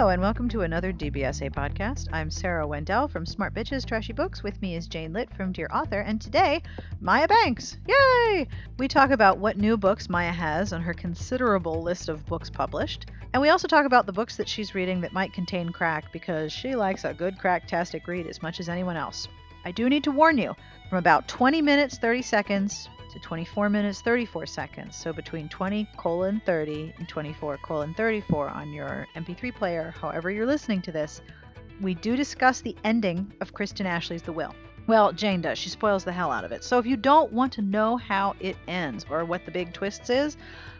Hello, and welcome to another DBSA podcast. I'm Sarah Wendell from Smart Bitches Trashy Books. With me is Jane Litt from Dear Author, and today, Maya Banks. Yay! We talk about what new books Maya has on her considerable list of books published, and we also talk about the books that she's reading that might contain crack because she likes a good cracktastic read as much as anyone else. I do need to warn you from about 20 minutes 30 seconds to 24 minutes 34 seconds. So between 20 colon 30 and 24 colon 34 on your MP3 player, however you're listening to this, we do discuss the ending of Kristen Ashley's The Will. Well, Jane does. She spoils the hell out of it. So if you don't want to know how it ends or what the big twist is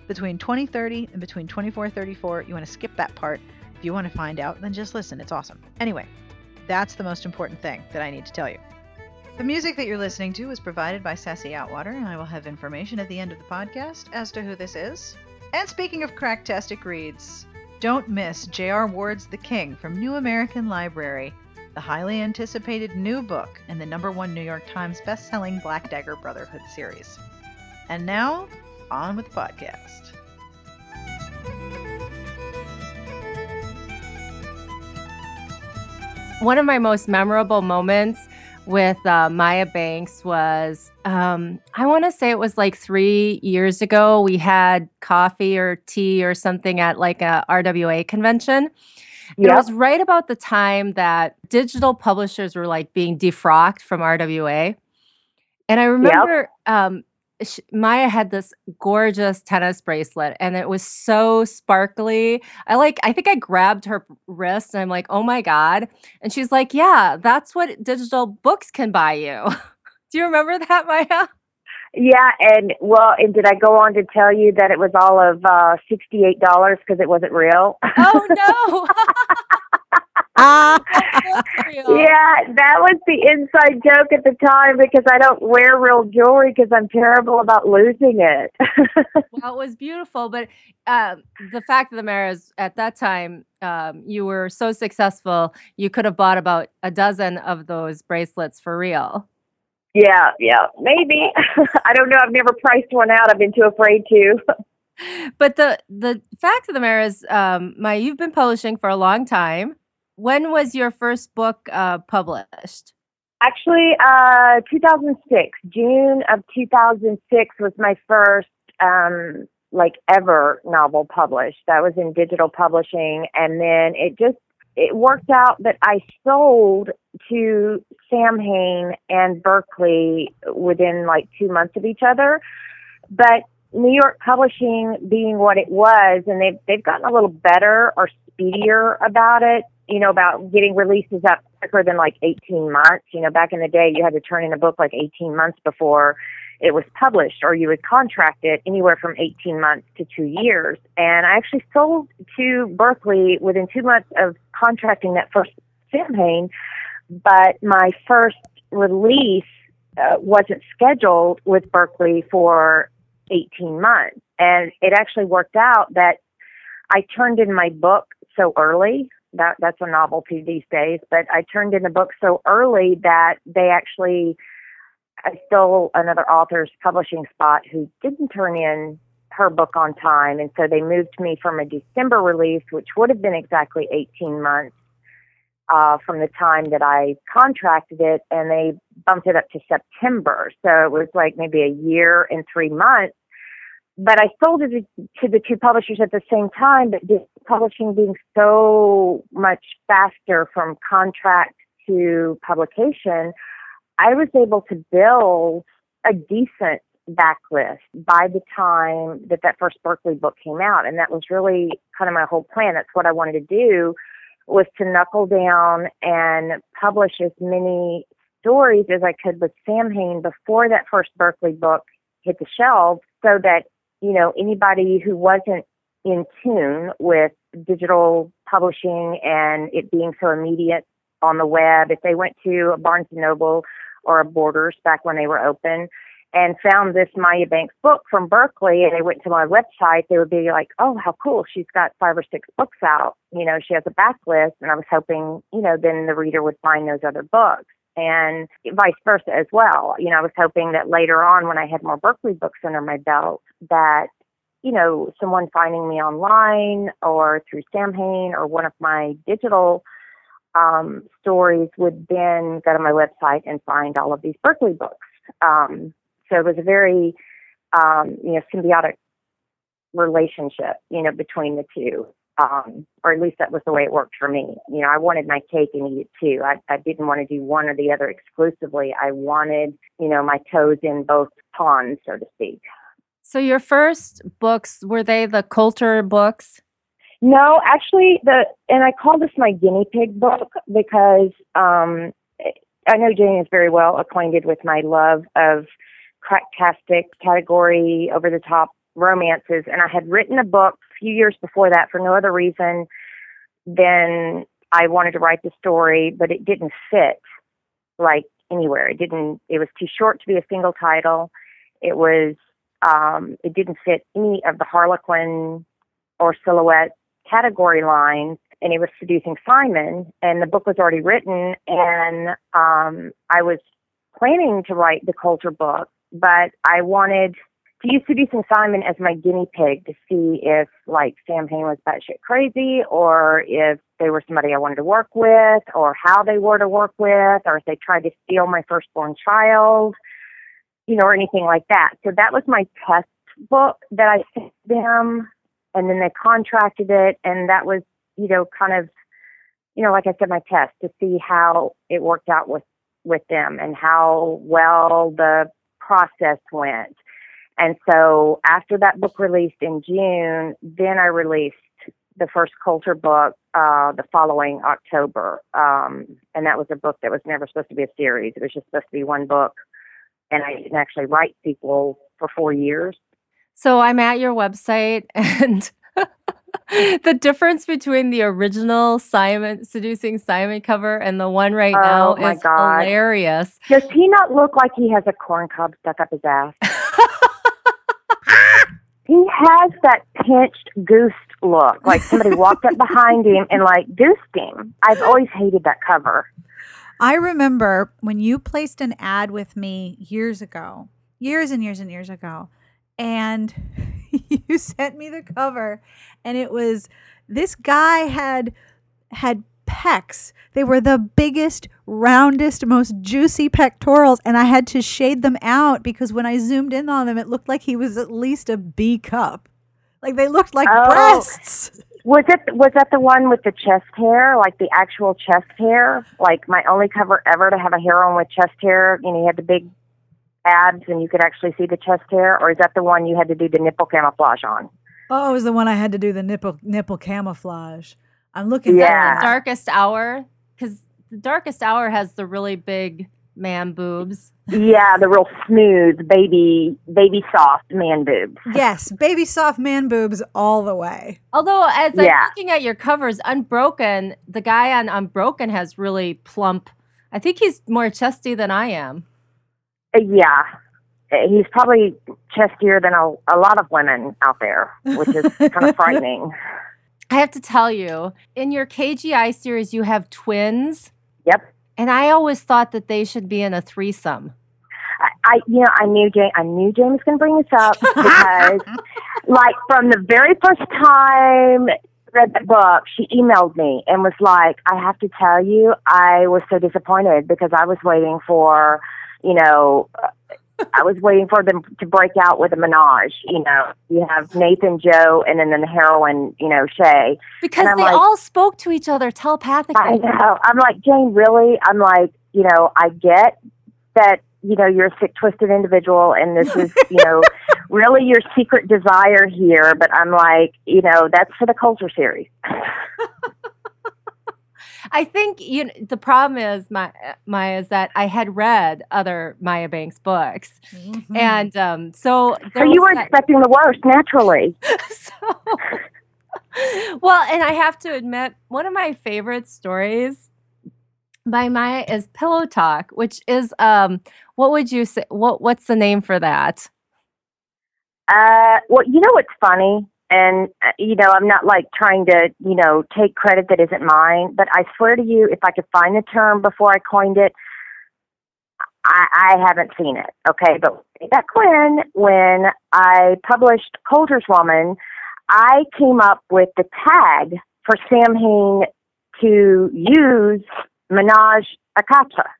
between 2030 and between 2434, you want to skip that part. If you want to find out, then just listen. It's awesome. Anyway, that's the most important thing that I need to tell you. The music that you're listening to was provided by Sassy Outwater, and I will have information at the end of the podcast as to who this is. And speaking of cracktastic reads, don't miss J.R. Ward's The King from New American Library, the highly anticipated new book in the number one New York Times best-selling Black Dagger Brotherhood series. And now, on with the podcast. One of my most memorable moments with uh, Maya Banks was um, I want to say it was like three years ago. We had coffee or tea or something at like a RWA convention. Yep. It was right about the time that digital publishers were like being defrocked from RWA. And I remember yep. um, Maya had this gorgeous tennis bracelet and it was so sparkly. I like I think I grabbed her wrist and I'm like, "Oh my god." And she's like, "Yeah, that's what digital books can buy you." Do you remember that, Maya? Yeah, and well, and did I go on to tell you that it was all of uh $68 because it wasn't real? Oh no. yeah, that was the inside joke at the time because I don't wear real jewelry because I'm terrible about losing it. well, it was beautiful, but um, the fact of the matter is, at that time, um, you were so successful, you could have bought about a dozen of those bracelets for real. Yeah, yeah, maybe. I don't know. I've never priced one out. I've been too afraid to. but the the fact of the matter is, um, my you've been publishing for a long time. When was your first book uh, published? Actually, uh, 2006. June of 2006 was my first um, like ever novel published. That was in digital publishing, and then it just it worked out that I sold to Samhain and Berkley within like two months of each other. But New York Publishing being what it was, and they've they've gotten a little better or speedier about it. You know, about getting releases up quicker than like 18 months. You know, back in the day, you had to turn in a book like 18 months before it was published, or you would contract it anywhere from 18 months to two years. And I actually sold to Berkley within two months of contracting that first campaign, but my first release uh, wasn't scheduled with Berkley for 18 months. And it actually worked out that I turned in my book so early. That that's a novelty these days, but I turned in the book so early that they actually I stole another author's publishing spot who didn't turn in her book on time, and so they moved me from a December release, which would have been exactly 18 months uh, from the time that I contracted it, and they bumped it up to September. So it was like maybe a year and three months but I sold it to the two publishers at the same time, but the publishing being so much faster from contract to publication, I was able to build a decent backlist by the time that that first Berkley book came out. And that was really kind of my whole plan. That's what I wanted to do was to knuckle down and publish as many stories as I could with Samhain before that first Berkley book hit the shelves so that you know, anybody who wasn't in tune with digital publishing and it being so immediate on the web, if they went to a Barnes and Noble or a Borders back when they were open and found this Maya Banks book from Berkley and they went to my website, they would be like, Oh, how cool. She's got five or six books out. You know, she has a backlist and I was hoping, you know, then the reader would find those other books and vice versa as well. You know, I was hoping that later on when I had more Berkley books under my belt that you know, someone finding me online or through Samhain or one of my digital um, stories would then go to my website and find all of these Berkley books. Um, so it was a very, um, you know, symbiotic relationship, you know, between the two. Um, or at least that was the way it worked for me. You know, I wanted my cake and eat it too. I, I didn't want to do one or the other exclusively. I wanted, you know, my toes in both ponds, so to speak. So your first books were they the Coulter books? No, actually, the and I call this my guinea pig book because um, I know Jane is very well acquainted with my love of cracktastic category, over the top romances, and I had written a book a few years before that for no other reason than I wanted to write the story, but it didn't fit like anywhere. It didn't. It was too short to be a single title. It was. Um, it didn't fit any of the Harlequin or silhouette category lines, and it was seducing simon and the book was already written and um i was planning to write the Coulter book but i wanted to use seducing simon as my guinea pig to see if like Samhain was batshit crazy or if they were somebody i wanted to work with or how they were to work with or if they tried to steal my firstborn child you know or anything like that. So that was my test book that i sent them and then they contracted it and that was you know kind of you know like i said my test to see how it worked out with with them and how well the process went. And so after that book released in june then i released the first coulter book uh, the following october. Um, and that was a book that was never supposed to be a series. It was just supposed to be one book and i didn't actually write sequels for four years so I'm at your website and the difference between the original Simon seducing Simon cover and the one right Oh now is God. hilarious. Does he not look like he has a corn cob stuck up his ass? he has that pinched goose look, like somebody walked up behind him and like goosed him. I've always hated that cover. I remember when you placed an ad with me years ago, years and years and years ago, and you sent me the cover, and it was this guy had had pecs. They were the biggest, roundest, most juicy pectorals, and I had to shade them out because when I zoomed in on them, it looked like he was at least a B cup. Like they looked like Oh. breasts. Was it was that the one with the chest hair, like the actual chest hair? Like my only cover ever to have a heroine with chest hair, you know, you had the big abs and you could actually see the chest hair, or is that the one you had to do the nipple camouflage on? Oh, it was the one I had to do the nipple nipple camouflage. I'm looking. Yeah. The darkest hour because the darkest hour has the really big man boobs. Yeah, the real smooth baby baby soft man boobs. Yes, baby soft man boobs all the way. Although as I'm Yeah. looking at your covers, Unbroken, the guy on Unbroken has really plump. I think he's more chesty than I am. Uh, Yeah. Uh, He's probably chestier than a, a lot of women out there, which is kind of frightening. I have to tell you, in your KGI series, you have twins. Yep. And I always thought that they should be in a threesome. I, I you know, I knew Jane, I knew Jane was going to bring this up because, like, from the very first time read the book, she emailed me and was like, "I have to tell you, I was so disappointed because I was waiting for, you know." I was waiting for them to break out with a menage. You know, you have Nathan, Joe, and then the heroine, you know, Shea. Because they like- all spoke to each other telepathically. I know. I'm like, Jane, really? I'm like, you know, I get that, you know, you're a sick, twisted individual and this is, you know, really your secret desire here. But I'm like, you know, that's for the Coulter series. I think you know, the problem is my Maya is that I had read other Maya Banks books, Mm-hmm. and um, so So you were that- expecting the worst, naturally. so well, and I have to admit, one of my favorite stories by Maya is Pillow Talk, which is um, what would you say? What what's the name for that? Uh, well, you know what's funny? And, uh, you know, I'm not like trying to, you know, take credit that isn't mine, but I swear to you, if I could find the term before I coined it, I, I haven't seen it. Okay, but back when when I published Coulter's Woman, I came up with the tag for Samhain to use Menage a Quatre.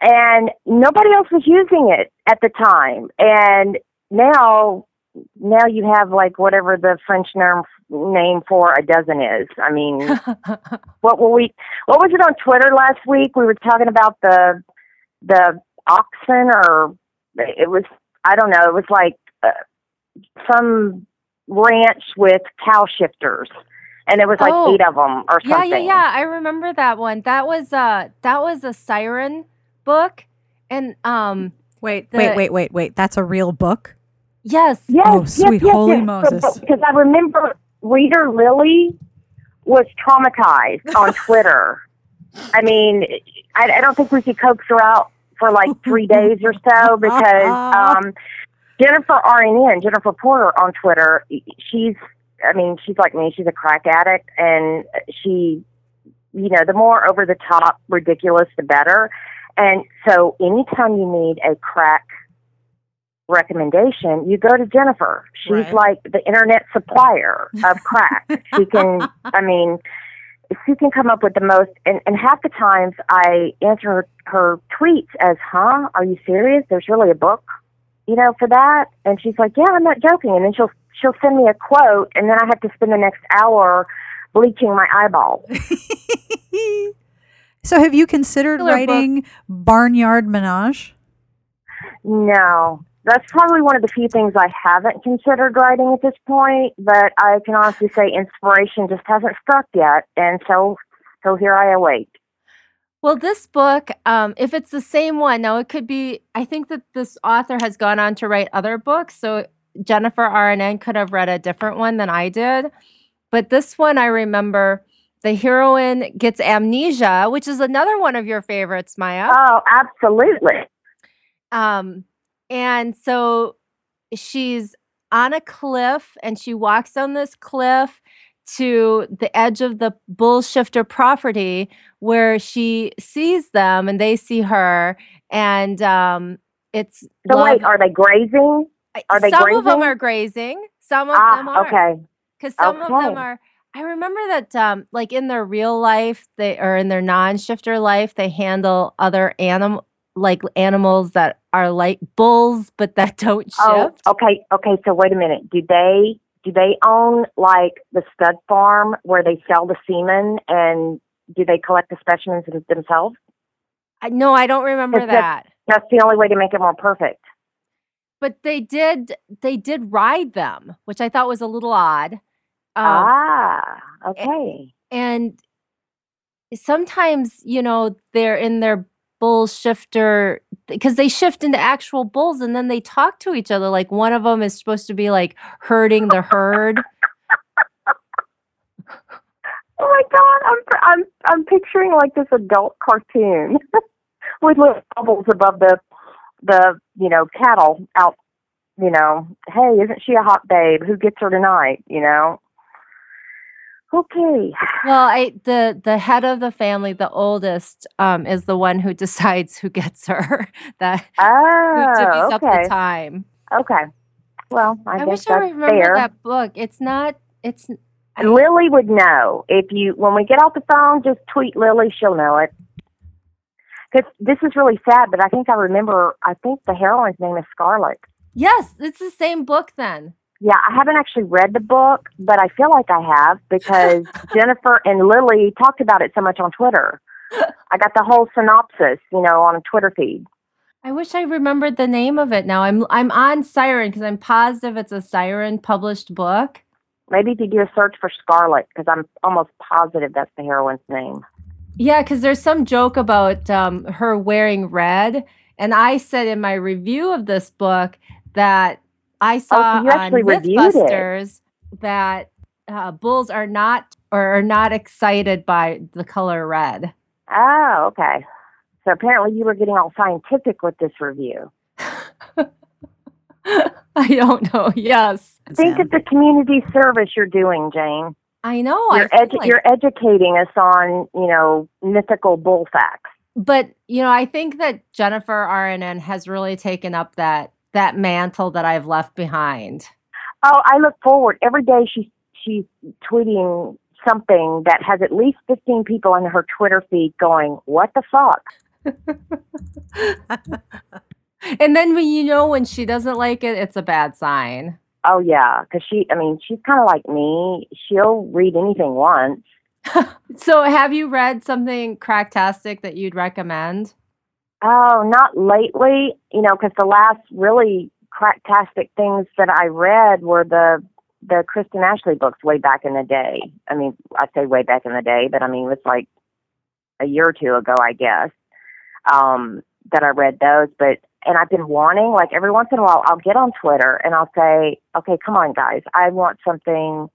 And nobody else was using it at the time. And now now you have like whatever the French name name for a dozen is. I mean, what were we? What was it on Twitter last week? We were talking about the the oxen, or it was I don't know. It was like uh, some ranch with cow shifters, and it was like Oh. eight of them or yeah, something. yeah, yeah. I remember that one. That was uh that was a siren book. And um Wait, The- wait, wait, wait, wait. That's a real book? Yes. Yes, Oh, yes, sweet yes, holy yes. Moses. Because I remember reader Lily was traumatized on Twitter. I mean, I, I don't think we could coax her out for like three days or so because um, Jennifer RNN, Jennifer Porter on Twitter, she's, I mean, she's like me. She's a crack addict, and she, you know, the more over the top, ridiculous, the better. And so, anytime you need a crack recommendation, you go to Jennifer. She's Right. like the internet supplier of crack. she can, I mean, she can come up with the most. And, and half the times I answer her, her tweets as, huh? Are you serious? There's really a book, you know, for that? And she's like, yeah, I'm not joking. And then she'll, she'll send me a quote, and then I have to spend the next hour bleaching my eyeball. so have you considered Killer book. writing Barnyard Menage? No, that's probably one of the few things I haven't considered writing at this point. But I can honestly say inspiration just hasn't struck yet, and so so here I await. Well, this book, um, if it's the same one, now it could be, I think that this author has gone on to write other books. So Jennifer RNN could have read a different one than I did. But this one, I remember the heroine gets amnesia, which is another one of your favorites, Maya. Oh, absolutely. Um, and so she's on a cliff and she walks on this cliff to the edge of the bull shifter property where she sees them and they see her and um it's So love- wait, are they grazing? are they some of them are grazing some of them Ah, are okay. because some of them are i remember that um like in their real life they or in their non-shifter life they handle other animal like animals that are like bulls but that don't shift Oh, okay, okay. So wait a minute. Do they do they own like the stud farm where they sell the semen, and do they collect the specimens themselves? I- no i don't remember that- that That's the only way to make it more perfect. but they did they did ride them which i thought was a little odd um, ah, okay. and sometimes you know they're in their bull shifter because they shift into actual bulls and then they talk to each other like one of them is supposed to be like herding the herd Oh my god, I'm I'm I'm picturing like this adult cartoon with little bubbles above the the you know cattle out. You know, hey, isn't she a hot babe? Who gets her tonight? You know. Okay. well i the the head of the family the oldest um is the one who decides who gets her that who Oh, divvies up okay. the time Okay. Well, I, i, guess wish i remember fair. that book it's not it's And Lily would know if you when we get off the phone. Just tweet Lily; she'll know it. Because this is really sad, but I think I remember. I think the heroine's name is Scarlet. yes it's the same book then Yeah, I haven't actually read the book, but I feel like I have because Jennifer and Lily talked about it so much on Twitter. I got the whole synopsis, you know, on a Twitter feed. I wish I remembered the name of it now. I'm I'm on Siren because I'm positive it's a Siren published book. Maybe if you do a search for Scarlet, because I'm almost positive that's the heroine's name. Yeah, because there's some joke about um, her wearing red, and I said in my review of this book that I saw you actually on. MythBusters that uh, bulls are not or are not excited by the color red. Oh, okay. So apparently you were getting all scientific with this review. I don't know. Yes, Think of the community service you're doing, Jane. I know. You're, feel edu- like- you're educating us on, you know, mythical bull facts. but you know, I think that Jennifer Arnen has really taken up that that mantle that I've left behind. Oh, I look forward every day. She's she's tweeting something that has at least fifteen people on her Twitter feed going, "What the fuck." and then when you know when she doesn't like it, it's a bad sign. Oh yeah, because she, I mean, she's kind of like me. She'll read anything once. so, have you read something cracktastic that you'd recommend? Oh, not lately. You know, because the last really cracktastic things that I read were the the Kristen Ashley books way back in the day. I mean, I say way back in the day, but I mean it's like a year or two ago, I guess, um, that I read those. But and I've been wanting, like every once in a while, I'll get on Twitter and I'll say, okay, come on, guys, I want something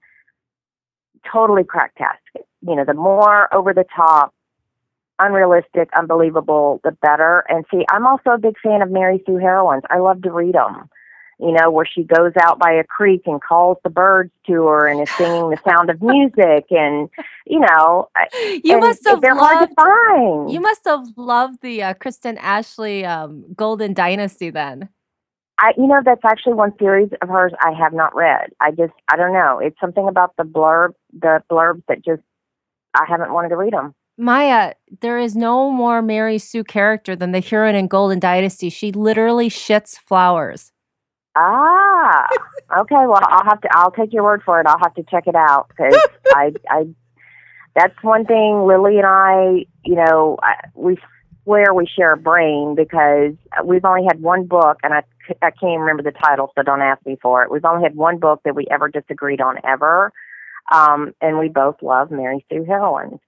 totally cracktastic. You know, the more over the top, unrealistic, unbelievable, the better. And see, I'm also a big fan of Mary Sue heroines. I love to read them. You know, where she goes out by a creek and calls the birds to her and is singing the sound of music, and you know, you must have they're loved, hard to find. You must have loved the uh, Kristen Ashley um, Golden Dynasty then. I, you know, that's actually one series of hers I have not read. I just, I don't know. It's something about the blurb, the blurbs that just, I haven't wanted to read them. Maya, there is no more Mary Sue character than the heroine in Golden Dynasty. She literally shits flowers. Ah, okay. Well, I'll have to. I'll take your word for it. I'll have to check it out because I, I. That's one thing. Lily and I, you know, I, we swear we share a brain because we've only had one book, and I, I can't even remember the title, so don't ask me for it. We've only had one book that we ever disagreed on ever, um, and we both love Mary Sue heroines.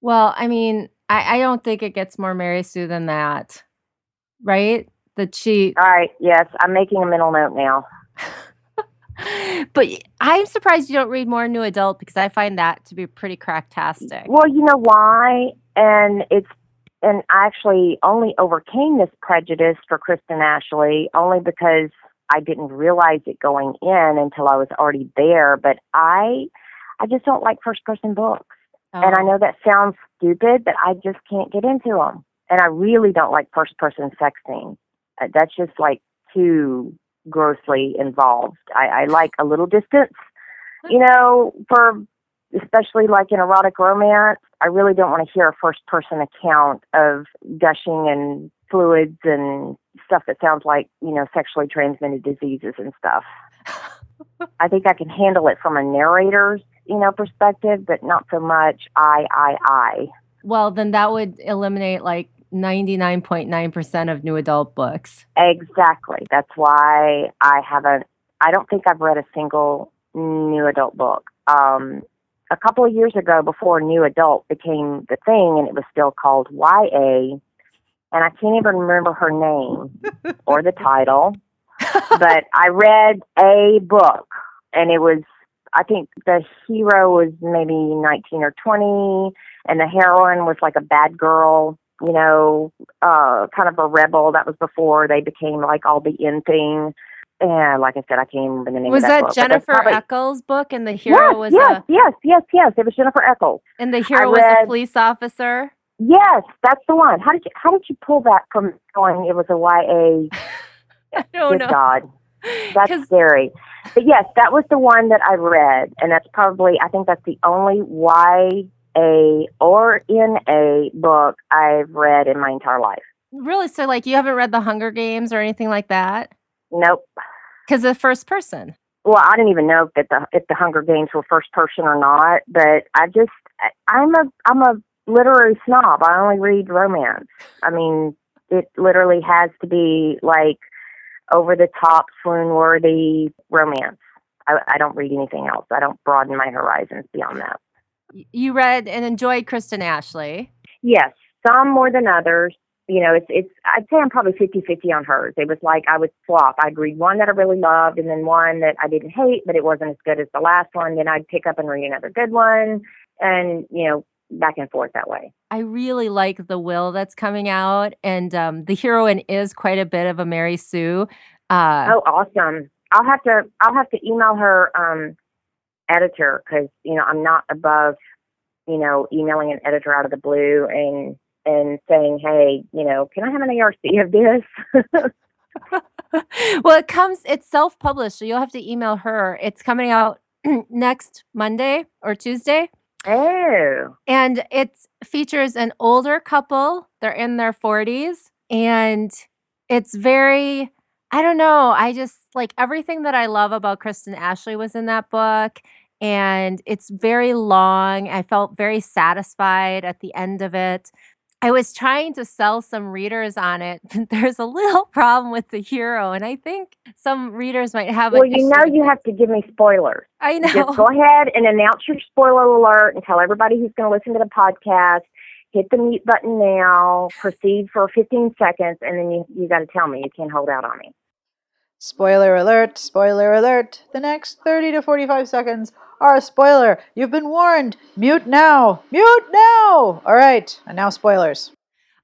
Well, I mean, I, I don't think it gets more Mary Sue than that, right? That she. All right. Yes, I'm making a mental note now. but I'm surprised you don't read more new adult because I find that to be pretty cracktastic. Well, you know why? And it's and I actually only overcame this prejudice for Kristen Ashley only because I didn't realize it going in until I was already there. But I I just don't like first person books. Oh. And I oh. know that sounds stupid, but I just can't get into them. And I really don't like first person sexting. Uh, that's just like too grossly involved. I, I like a little distance, you know, for especially like in erotic romance. I really don't want to hear a first person account of gushing and fluids and stuff that sounds like, you know, sexually transmitted diseases and stuff. I think I can handle it from a narrator's, you know, perspective, but not so much I, I, I. Well, then that would eliminate like 99.9% of new adult books. Exactly. That's why I haven't, I don't think I've read a single new adult book. Um, a couple of years ago, before new adult became the thing, and it was still called YA, and I can't even remember her name or the title, but I read a book, and it was, I think the hero was maybe 19 or 20, and the heroine was like a bad girl you know, uh, kind of a rebel. That was before they became like all the in thing. And like I said, I can't remember the name. Was that, that book, Jennifer probably... Echols' book, and the hero yes, was yes, a... yes, yes, yes. It was Jennifer Echols, and the hero read... was a police officer. Yes, that's the one. How did you How did you pull that from going? It was a YA. I don't know. God, that's scary. But yes, that was the one that I read, and that's probably I think that's the only YA or NA book I've read in my entire life. Really? So, like, you haven't read The Hunger Games or anything like that? Nope. Because the first person. Well, I didn't even know that the if the Hunger Games were first person or not. But I just I'm a I'm a literary snob. I only read romance. I mean, it literally has to be like over the top, swoon worthy romance. I, I don't read anything else. I don't broaden my horizons beyond that. You read and enjoyed Kristen Ashley. Yes, some more than others. You know, it's it's. I'd say I'm probably 50-50 on hers. It was like I would swap. I'd read one that I really loved, and then one that I didn't hate, but it wasn't as good as the last one. Then I'd pick up and read another good one, and you know, back and forth that way. I really like the will that's coming out, and um, the heroine is quite a bit of a Mary Sue. Uh, oh, awesome! I'll have to I'll have to email her um, editor because you know I'm not above you know, emailing an editor out of the blue and and saying, "Hey, you know, can I have an ARC of this?" well, it comes. It's self-published, so you'll have to email her. It's coming out next Monday or Tuesday. Oh, and it features an older couple they're in their 40s and it's very i don't know i just like everything that i love about kristen ashley was in that book and it's very long i felt very satisfied at the end of it i was trying to sell some readers on it but there's a little problem with the hero and i think some readers might have well, you know, you have to give me spoilers. i know Just go ahead and announce your spoiler alert and tell everybody who's going to listen to the podcast. Hit the mute button now. Proceed for 15 seconds, and then you you got to tell me. You can't hold out on me. Spoiler alert, spoiler alert. The next 30 to 45 seconds are a spoiler. You've been warned. Mute now. Mute now. All right. And now spoilers.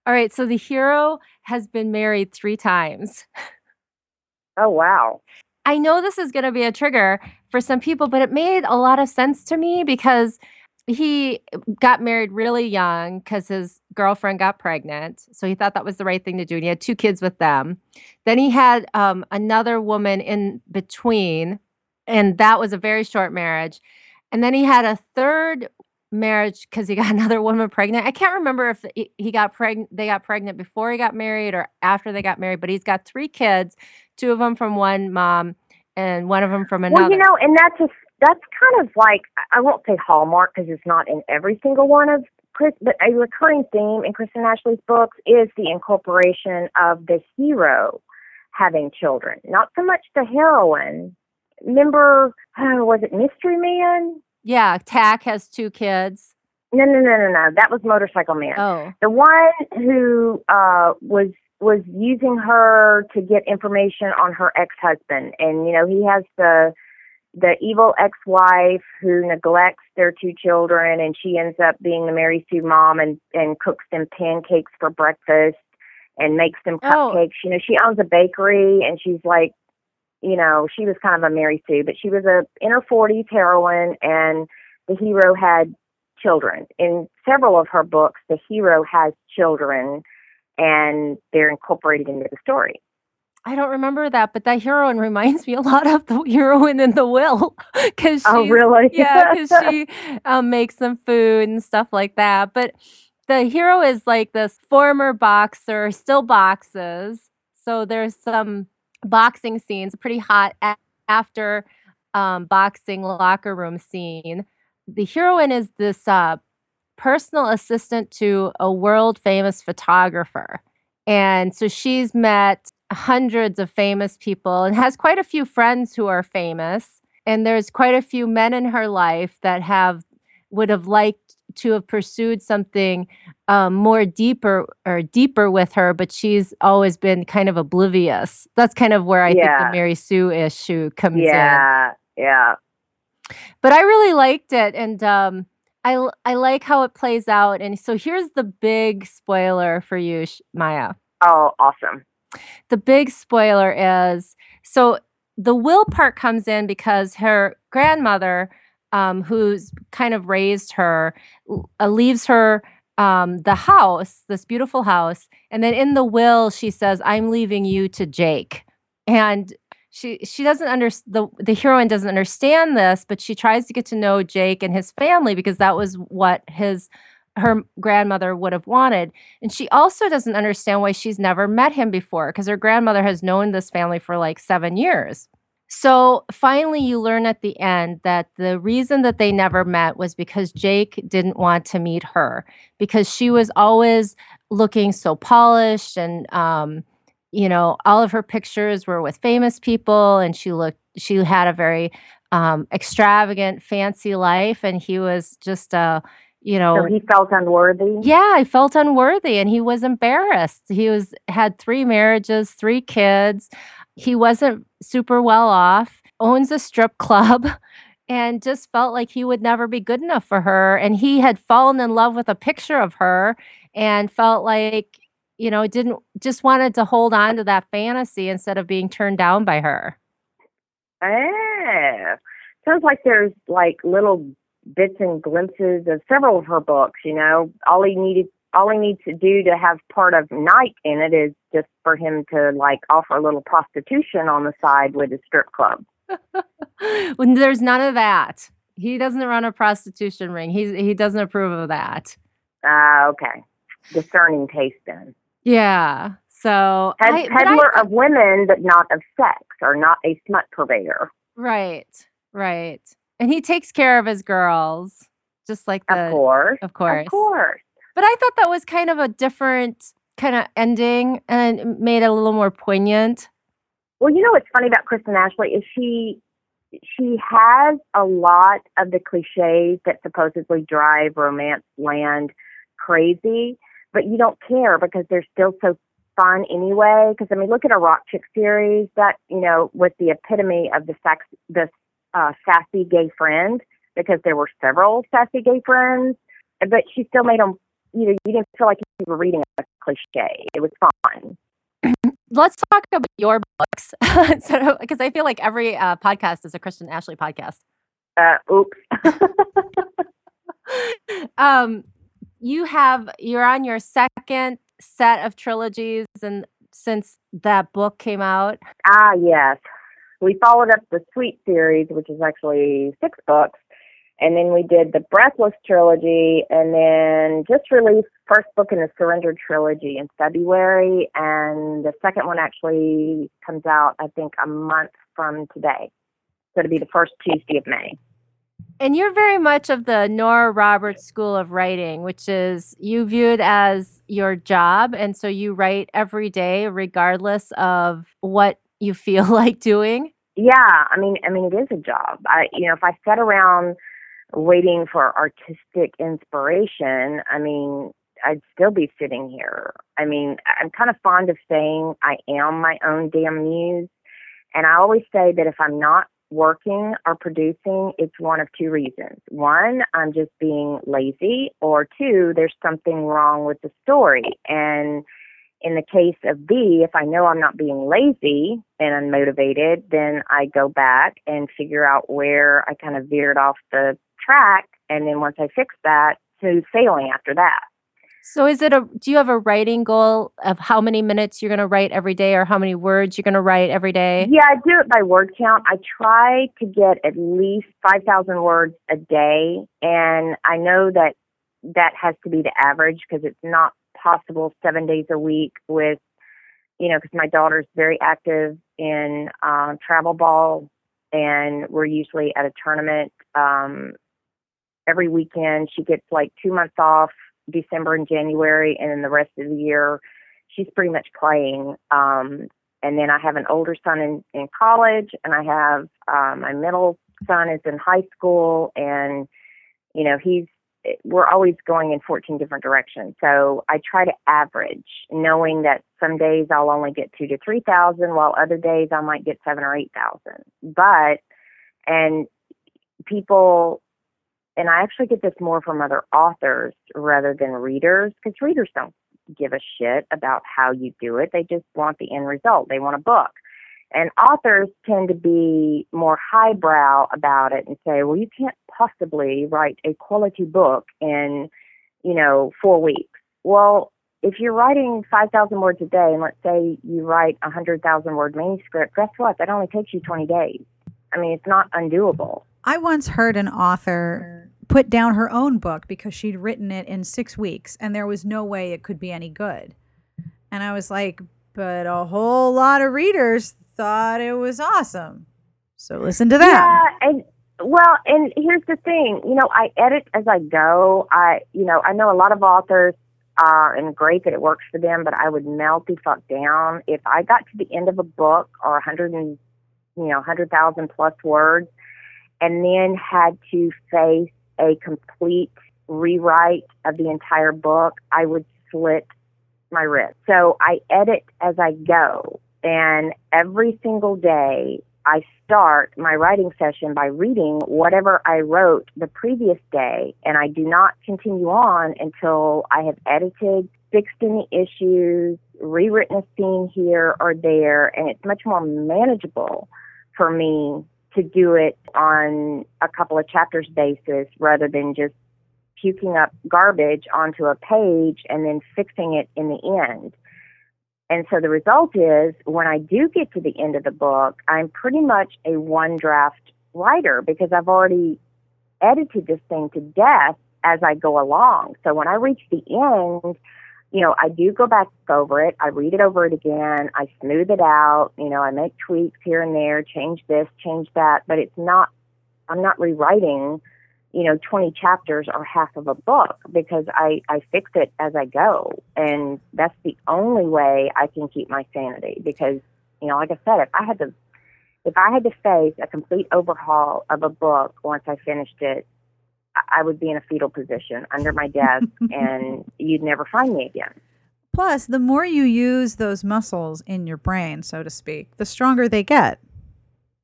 all right so the hero has been married three times Oh wow. I know this is going to be a trigger for some people, but it made a lot of sense to me because he got married really young because his girlfriend got pregnant. So he thought that was the right thing to do. And he had two kids with them. Then he had um, another woman in between, and that was a very short marriage. And then he had a third marriage because he got another woman pregnant. I can't remember if he- got pregnant, they got pregnant before he got married or after they got married, but he's got three kids, two of them from one mom and one of them from another. Well, you know, and that's a that's kind of like I won't say hallmark because it's not in every single one of Chris, but a recurring theme in Kristen Ashley's books is the incorporation of the hero having children, not so much the heroine. Remember, oh, was it Mystery Man? yeah, Tack has two kids. No, no, no, no, no. That was Motorcycle Man. Oh, the one who uh was was using her to get information on her ex-husband and you know he has the the evil ex-wife who neglects their two children and she ends up being the Mary Sue mom and and cooks them pancakes for breakfast and makes them Oh. cupcakes you know she owns a bakery and she's like you know she was kind of a Mary Sue but she was a in her 40s heroine and the hero had children. In several of her books, the hero has children and they're incorporated into the story. I don't remember that, but that heroine reminds me a lot of the heroine in The Will because Oh, really? yeah, because she um, makes them food and stuff like that. But the hero is like this former boxer, still boxes. So there's some boxing scenes, pretty hot a- after um, boxing locker room scene. The heroine is this uh, personal assistant to a world famous photographer. And so she's met hundreds of famous people and has quite a few friends who are famous. And there's quite a few men in her life that have would have liked to have pursued something um, more deeper or deeper with her, but she's always been kind of oblivious. That's kind of where I think the Mary Sue issue comes in yeah, yeah. but I really liked it, and um, I I like how it plays out. And so here's the big spoiler for you, Maya. Oh, awesome. The big spoiler is so the will part comes in because her grandmother, um, who's kind of raised her, uh, leaves her um, the house, this beautiful house, and then in the will she says, "I'm leaving you to Jake," and she she doesn't understand the the heroine doesn't understand this, but she tries to get to know Jake and his family because that was what his her grandmother would have wanted. And she also doesn't understand why she's never met him before because her grandmother has known this family for like 7 years. So finally you learn at the end that the reason that they never met was because Jake didn't want to meet her because she was always looking so polished and um you know, all of her pictures were with famous people and she looked she had a very um extravagant fancy life and he was just uh you know So he felt unworthy. yeah i felt unworthy and he was embarrassed he was had three marriages three kids he wasn't super well off owns a strip club and just felt like he would never be good enough for her and he had fallen in love with a picture of her and felt like you know didn't just wanted to hold on to that fantasy instead of being turned down by her Oh. Sounds like there's like little bits and glimpses of several of her books. You know, all he needed, all he needs to do to have part of Knight in it is just for him to like offer a little prostitution on the side with a strip club. when there's none of that. He doesn't run a prostitution ring. He's he doesn't approve of that. Ah, okay. Discerning taste then. Yeah. So Ped- but I peddler of women, but not of sex, or not a smut purveyor. right, right, and he takes care of his girls, just like the Of course. of course. Of course. But I thought that was kind of a different kind of ending and made it a little more poignant. Well, you know what's funny about Kristen Ashley is she she has a lot of the cliches that supposedly drive romance land crazy, but you don't care because they're still so fun anyway. Because I mean, look at a Rock Chick series that you know was the epitome of the sex the uh, sassy gay friend because there were several sassy gay friends, but she still made them. You know, you didn't feel like you were reading a cliche. It was fun. Let's talk about your books, so because I feel like every uh, podcast is a Kristen Ashley podcast. Uh, oops. um, you have you're on your second set of trilogies, and since that book came out, Ah, yes. We followed up the Sweet series, which is actually six books, and then we did the Breathless trilogy, and then just released first book in the Surrender trilogy in February, and the second one actually comes out, I think, a month from today. So it'll be the first Tuesday of May. and you're very much of the Nora Roberts School of Writing, which is you view it as your job, and so you write every day, regardless of what you feel like doing. Yeah, I mean, I mean, it is a job. I, you know, if I sat around waiting for artistic inspiration, I mean, I'd still be sitting here. I mean, I'm kind of fond of saying I am my own damn muse, and I always say that if I'm not working or producing, it's one of two reasons. One, I'm just being lazy, or two, there's something wrong with the story. And in the case of B, if I know I'm not being lazy and unmotivated, then I go back and figure out where I kind of veered off the track. And then once I fix that, to sailing after that. So, is it a? Do you have a writing goal of how many minutes you're going to write every day, or how many words you're going to write every day? Yeah, I do it by word count. I try to get at least 5,000 words a day. And I know that that has to be the average because it's not possible seven days a week with, you know, because my daughter's very active in um, travel ball and we're usually at a tournament um, every weekend. She gets like two months off, December and January, and then the rest of the year she's pretty much playing. Um, and then I have an older son in, in college, and I have um, my middle son is in high school, and you know he's we're always going in 14 different directions. So I try to average, knowing that some days I'll only get two to three thousand, while other days I might get seven or eight thousand. But and people and I actually get this more from other authors rather than readers because readers don't give a shit about how you do it. They just want the end result. They want a book. And authors tend to be more highbrow about it and say, well, you can't possibly write a quality book in, you know, four weeks. Well, if you're writing 5,000 words a day, and let's say you write a 100,000 word manuscript, guess what? That only takes you 20 days. I mean, it's not undoable. I once heard an author put down her own book because she'd written it in six weeks and there was no way it could be any good. And I was like, but a whole lot of readers thought it was awesome. So listen to that. Yeah, and well, and here's the thing. You know, I edit as I go. I, you know, I know a lot of authors are and great that it works for them, but I would melt the fuck down if I got to the end of a book or a hundred and you know, hundred thousand plus words, and then had to face a complete rewrite of the entire book. I would slit my wrist. So I edit as I go. And every single day, I start my writing session by reading whatever I wrote the previous day, and I do not continue on until I have edited, fixed any issues, rewritten a scene here or there, and it's much more manageable for me to do it on a couple of chapters basis rather than just puking up garbage onto a page and then fixing it in the end. And so the result is when I do get to the end of the book, I'm pretty much a one draft writer because I've already edited this thing to death as I go along. So when I reach the end, you know, I do go back over it. I read it over it again. I smooth it out. You know, I make tweaks here and there, change this, change that, but it's not, I'm not rewriting, you know, 20 chapters or half of a book because I, I fix it as I go. And that's the only way I can keep my sanity because, you know, like I said, if I had to, if I had to face a complete overhaul of a book once I finished it, I would be in a fetal position under my desk and you'd never find me again. Plus, the more you use those muscles in your brain, so to speak, the stronger they get.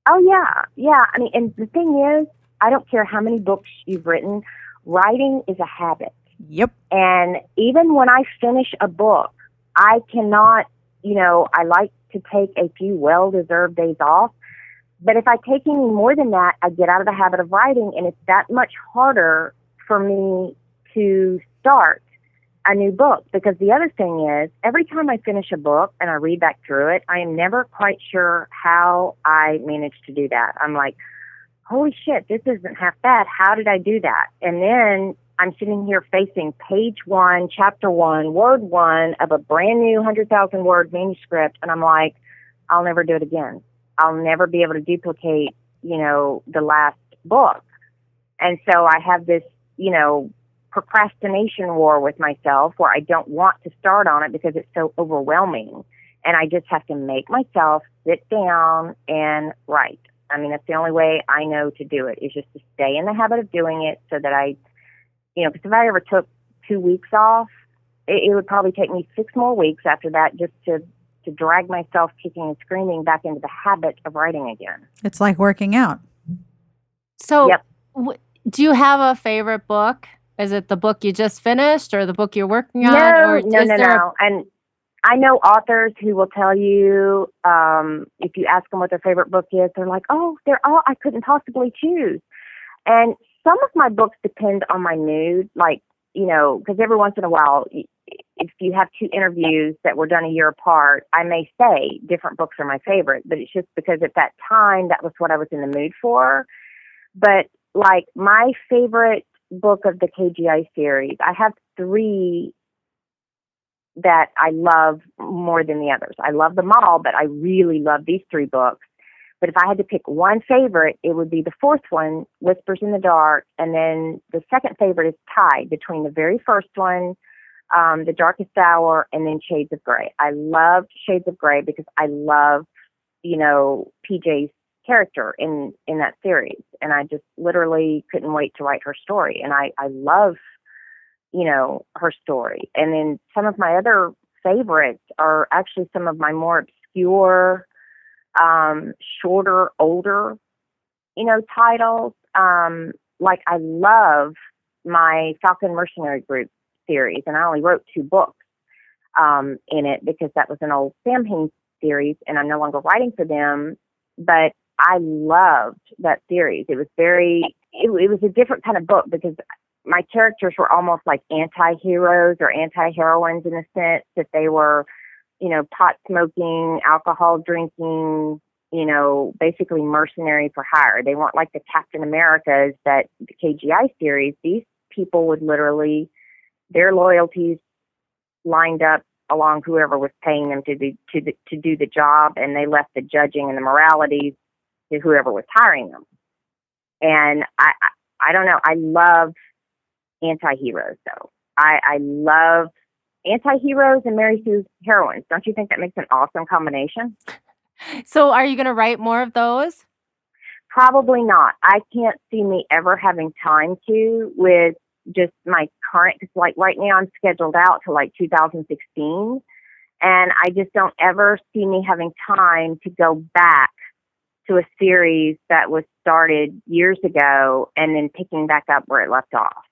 Oh, yeah. Yeah. I mean, and the thing is, I don't care how many books you've written, writing is a habit. Yep. And even when I finish a book, I cannot, you know, I like to take a few well deserved days off but if I take any more than that, I get out of the habit of writing, and it's that much harder for me to start a new book. Because the other thing is, every time I finish a book and I read back through it, I am never quite sure how I managed to do that. I'm like, holy shit, this isn't half bad. How did I do that? And then I'm sitting here facing page one, chapter one, word one of a brand new 100,000 word manuscript, and I'm like, I'll never do it again. I'll never be able to duplicate, you know, the last book. And so I have this, you know, procrastination war with myself where I don't want to start on it because it's so overwhelming. And I just have to make myself sit down and write. I mean, that's the only way I know to do it is just to stay in the habit of doing it so that I, you know, because if I ever took two weeks off, it, it would probably take me six more weeks after that just to to drag myself kicking and screaming back into the habit of writing again. It's like working out. So, yep. w- do you have a favorite book? Is it the book you just finished or the book you're working on? No, or no, no, no. A- and I know authors who will tell you um, if you ask them what their favorite book is, they're like, "Oh, they're all I couldn't possibly choose." And some of my books depend on my mood, like you know, because every once in a while if you have two interviews that were done a year apart, I may say different books are my favorite, but it's just because at that time that was what I was in the mood for. But like my favorite book of the KGI series, I have three that I love more than the others. I love them all, but I really love these three books. But if I had to pick one favorite, it would be the fourth one, Whispers in the Dark, and then the second favorite is tied between the very first one um, The Darkest Hour, and then Shades of Gray. I loved Shades of Gray because I love, you know, PJ's character in in that series, and I just literally couldn't wait to write her story. And I I love, you know, her story. And then some of my other favorites are actually some of my more obscure, um, shorter, older, you know, titles. Um, like I love my Falcon Mercenary Group series, and I only wrote two books um, in it because that was an old Samhain series, and I'm no longer writing for them. But I loved that series. It was very, it, it was a different kind of book because my characters were almost like anti-heroes or anti-heroines in a sense that they were, you know, pot smoking, alcohol drinking, you know, basically mercenary for hire. They weren't like the Captain Americas that the KGI series. These people would literally their loyalties lined up along whoever was paying them to do to the, to do the job, and they left the judging and the moralities to whoever was hiring them. And I, I, I don't know. I love anti-heroes though. I, I love anti-heroes and Mary Sue's heroines. Don't you think that makes an awesome combination? So, are you going to write more of those? Probably not. I can't see me ever having time to with just my current, cause like right now I'm scheduled out to like 2016. And I just don't ever see me having time to go back to a series that was started years ago and then picking back up where it left off.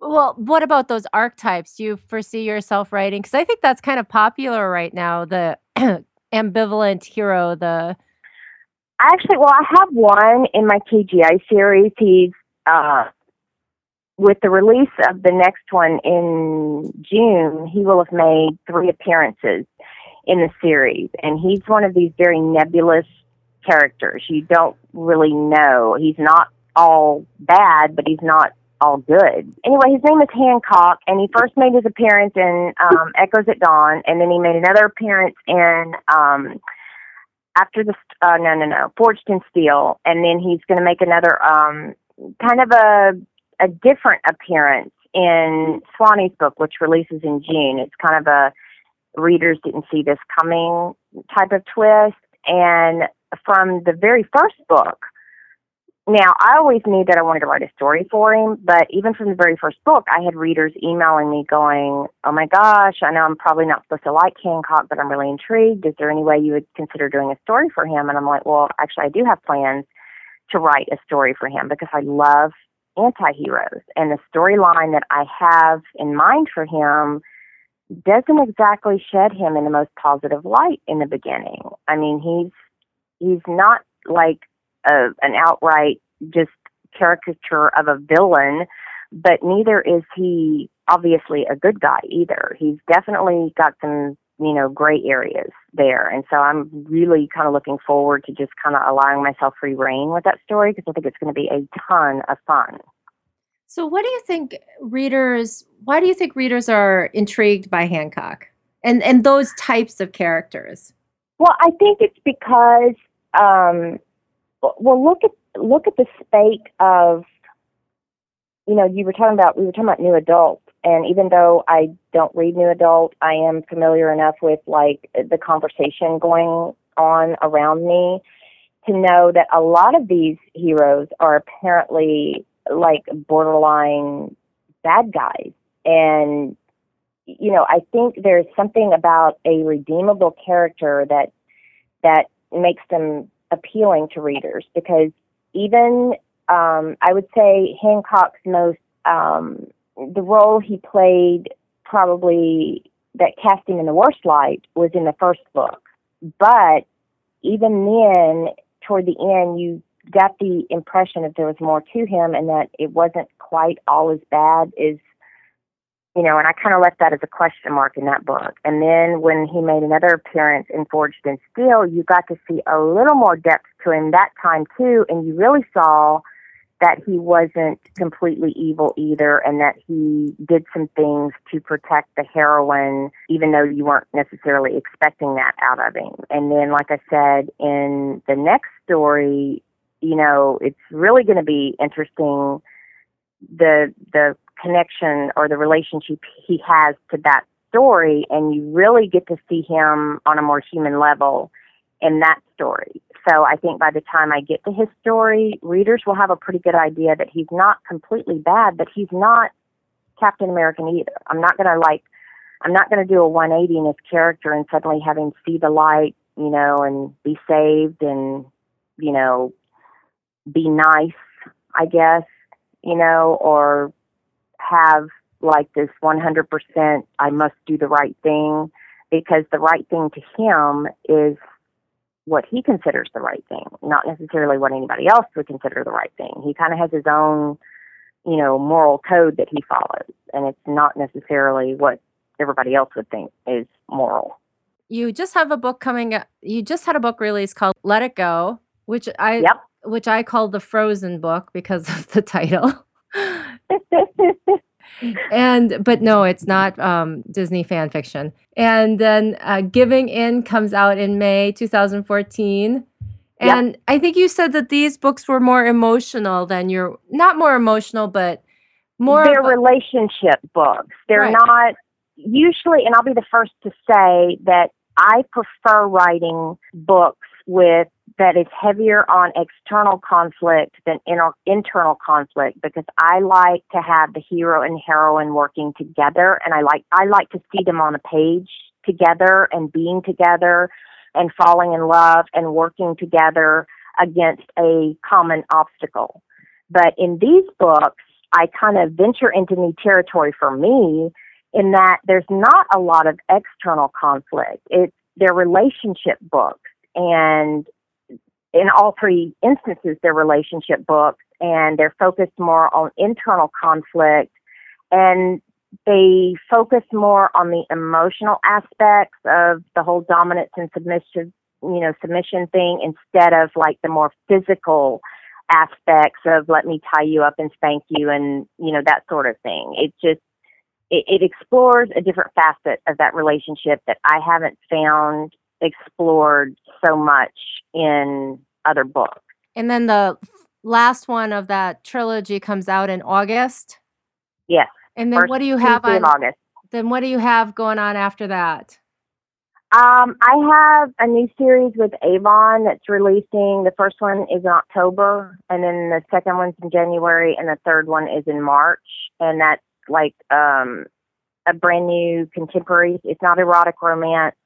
Well, what about those archetypes? You foresee yourself writing? Because I think that's kind of popular right now. The ambivalent hero, the Actually, well, I have one in my KGI series. He's uh, with the release of the next one in June. He will have made three appearances in the series, and he's one of these very nebulous characters. You don't really know. He's not all bad, but he's not all good. Anyway, his name is Hancock, and he first made his appearance in um, Echoes at Dawn, and then he made another appearance in um, after the uh, no no no Forged in Steel, and then he's going to make another um, kind of a a different appearance in Swanny's book, which releases in June. It's kind of a readers didn't see this coming type of twist, and from the very first book now, I always knew that I wanted to write a story for him, but even from the very first book, I had readers emailing me going, Oh my gosh, I know I'm probably not supposed to like Hancock, but I'm really intrigued. Is there any way you would consider doing a story for him? And I'm like, Well, actually, I do have plans to write a story for him because I love anti heroes. And the storyline that I have in mind for him doesn't exactly shed him in the most positive light in the beginning. I mean, he's he's not like a, an outright just caricature of a villain, but neither is he obviously a good guy either. He's definitely got some, you know, gray areas there. And so I'm really kind of looking forward to just kind of allowing myself free reign with that story because I think it's going to be a ton of fun. So, what do you think readers? Why do you think readers are intrigued by Hancock and and those types of characters? Well, I think it's because um, well, look at look at the spate of, you know, you were talking about we were talking about new adult, and even though I don't read new adult, I am familiar enough with like the conversation going on around me to know that a lot of these heroes are apparently like borderline bad guys. And you know i think there's something about a redeemable character that that makes them appealing to readers because even um, I would say Hancock's most um, the role he played probably that cast him in the worst light was in the first book, but even then, toward the end, you got the impression that there was more to him and that it wasn't quite all as bad as you know, and I kind of left that as a question mark in that book. And then when he made another appearance in Forged in Steel, you got to see a little more depth to him that time too, and you really saw that he wasn't completely evil either and that he did some things to protect the heroine even though you weren't necessarily expecting that out of him. And then like I said in the next story, you know, it's really going to be interesting the the connection or the relationship he has to that story and you really get to see him on a more human level in that story. So I think by the time I get to his story, readers will have a pretty good idea that he's not completely bad, but he's not Captain American either. I'm not going to like I'm not going to do a 180 in his character and suddenly have him see the light, you know, and be saved and you know be nice, I guess, you know, or have like this 100% I must do the right thing because the right thing to him is what he considers the right thing, not necessarily what anybody else would consider the right thing. He kind of has his own, you know, moral code that he follows, and it's not necessarily what everybody else would think is moral. You just have a book coming up. You just had a book release called Let It Go, which I yep. which I called the Frozen book because of the title. And but no, it's not um, Disney fan fiction. And then uh, Giving In comes out in May 2014. And yep. I think you said that these books were more emotional than your not more emotional, but more. They're relationship books. They're right. not usually, and I'll be the first to say that I prefer writing books with that is heavier on external conflict than inter- internal conflict because I like to have the hero and heroine working together and I like I like to see them on a page together and being together and falling in love and working together against a common obstacle. But in these books, I kind of venture into new territory for me in that there's not a lot of external conflict. It's they're relationship books and in all three instances, they're relationship books and they're focused more on internal conflict and they focus more on the emotional aspects of the whole dominance and submission, you know, submission thing instead of like the more physical aspects of let me tie you up and spank you and, you know, that sort of thing. It just, it, it explores a different facet of that relationship that I haven't found explored so much in other books. And then the last one of that trilogy comes out in August. Yes. And then what do you have on? August. Then what do you have going on after that? Um, I have a new series with Avon that's releasing. The first one is in October, and then the second one's in January, and the third one is in March. And that's like um, a brand new contemporary. It's not erotic romance.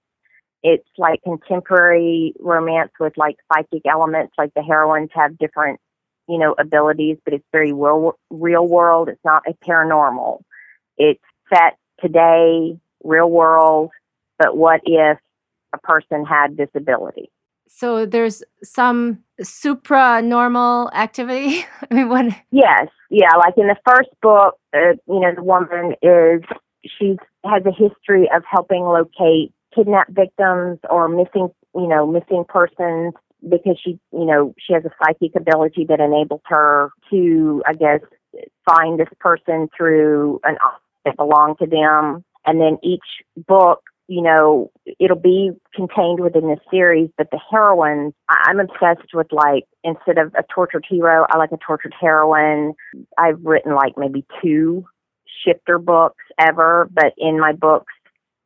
It's like contemporary romance with like psychic elements. Like the heroines have different, you know, abilities, but it's very real, real world. It's not a paranormal. It's set today, real world but what if a person had disability? So there's some supra-normal activity. I mean, what? Yes, yeah. Like in the first book, uh, you know, the woman is she has a history of helping locate kidnapped victims or missing, you know, missing persons because she, you know, she has a psychic ability that enables her to, I guess, find this person through an that belonged to them. And then each book you know, it'll be contained within this series, but the heroines, I'm obsessed with like, instead of a tortured hero, I like a tortured heroine. I've written like maybe two shifter books ever, but in my books,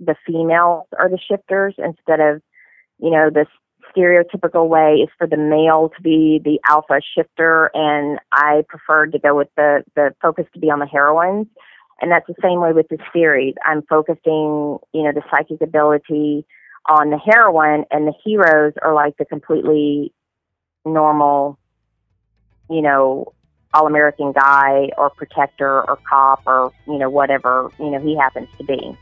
the females are the shifters instead of, you know, the stereotypical way is for the male to be the alpha shifter, and I preferred to go with the, the focus to be on the heroines. And that's the same way with the series. I'm focusing, you know, the psychic ability on the heroine, and the heroes are like the completely normal, you know, all American guy or protector or cop or, you know, whatever, you know, he happens to be.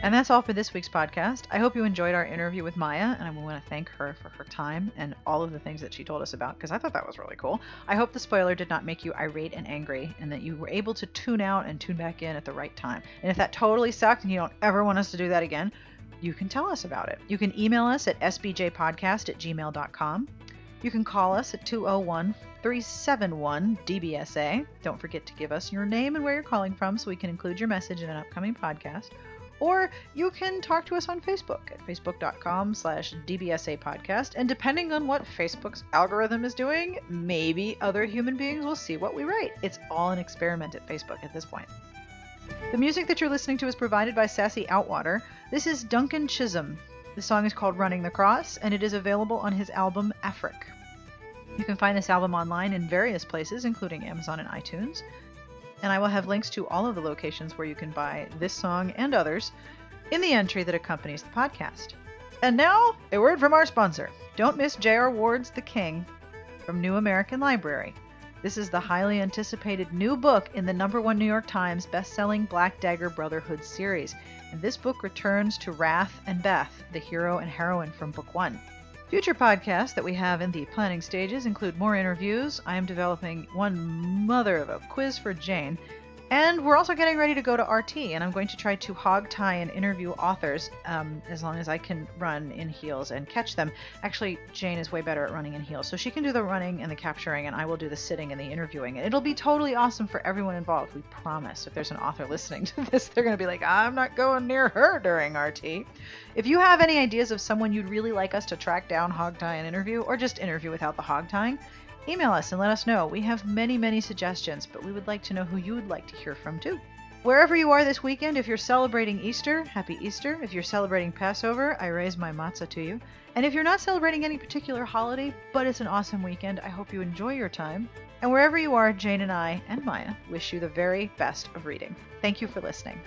And that's all for this week's podcast. I hope you enjoyed our interview with Maya, and I want to thank her for her time and all of the things that she told us about because I thought that was really cool. I hope the spoiler did not make you irate and angry, and that you were able to tune out and tune back in at the right time. And if that totally sucked and you don't ever want us to do that again, you can tell us about it. You can email us at sbjpodcast at gmail.com. You can call us at 201 371 DBSA. Don't forget to give us your name and where you're calling from so we can include your message in an upcoming podcast or you can talk to us on Facebook at facebook.com slash DBSA podcast. And depending on what Facebook's algorithm is doing, maybe other human beings will see what we write. It's all an experiment at Facebook at this point. The music that you're listening to is provided by Sassy Outwater. This is Duncan Chisholm. The song is called Running the Cross, and it is available on his album Affric. You can find this album online in various places, including Amazon and iTunes and I will have links to all of the locations where you can buy this song and others in the entry that accompanies the podcast. And now, a word from our sponsor. Don't miss J.R. Ward's The King from New American Library. This is the highly anticipated new book in the number one New York Times best-selling Black Dagger Brotherhood series. And this book returns to Wrath and Beth, the hero and heroine from book one. Future podcasts that we have in the planning stages include more interviews. I am developing one mother of a quiz for Jane, and we're also getting ready to go to RT, and I'm going to try to hog tie and interview authors um, as long as I can run in heels and catch them. Actually, Jane is way better at running in heels, so she can do the running and the capturing, and I will do the sitting and the interviewing. And it'll be totally awesome for everyone involved. We promise. If there's an author listening to this, they're going to be like, I'm not going near her during RT. If you have any ideas of someone you'd really like us to track down, hog tie, and interview, or just interview without the hog tying, Email us and let us know. We have many, many suggestions, but we would like to know who you would like to hear from too. Wherever you are this weekend, if you're celebrating Easter, happy Easter. If you're celebrating Passover, I raise my matzah to you. And if you're not celebrating any particular holiday, but it's an awesome weekend, I hope you enjoy your time. And wherever you are, Jane and I and Maya wish you the very best of reading. Thank you for listening.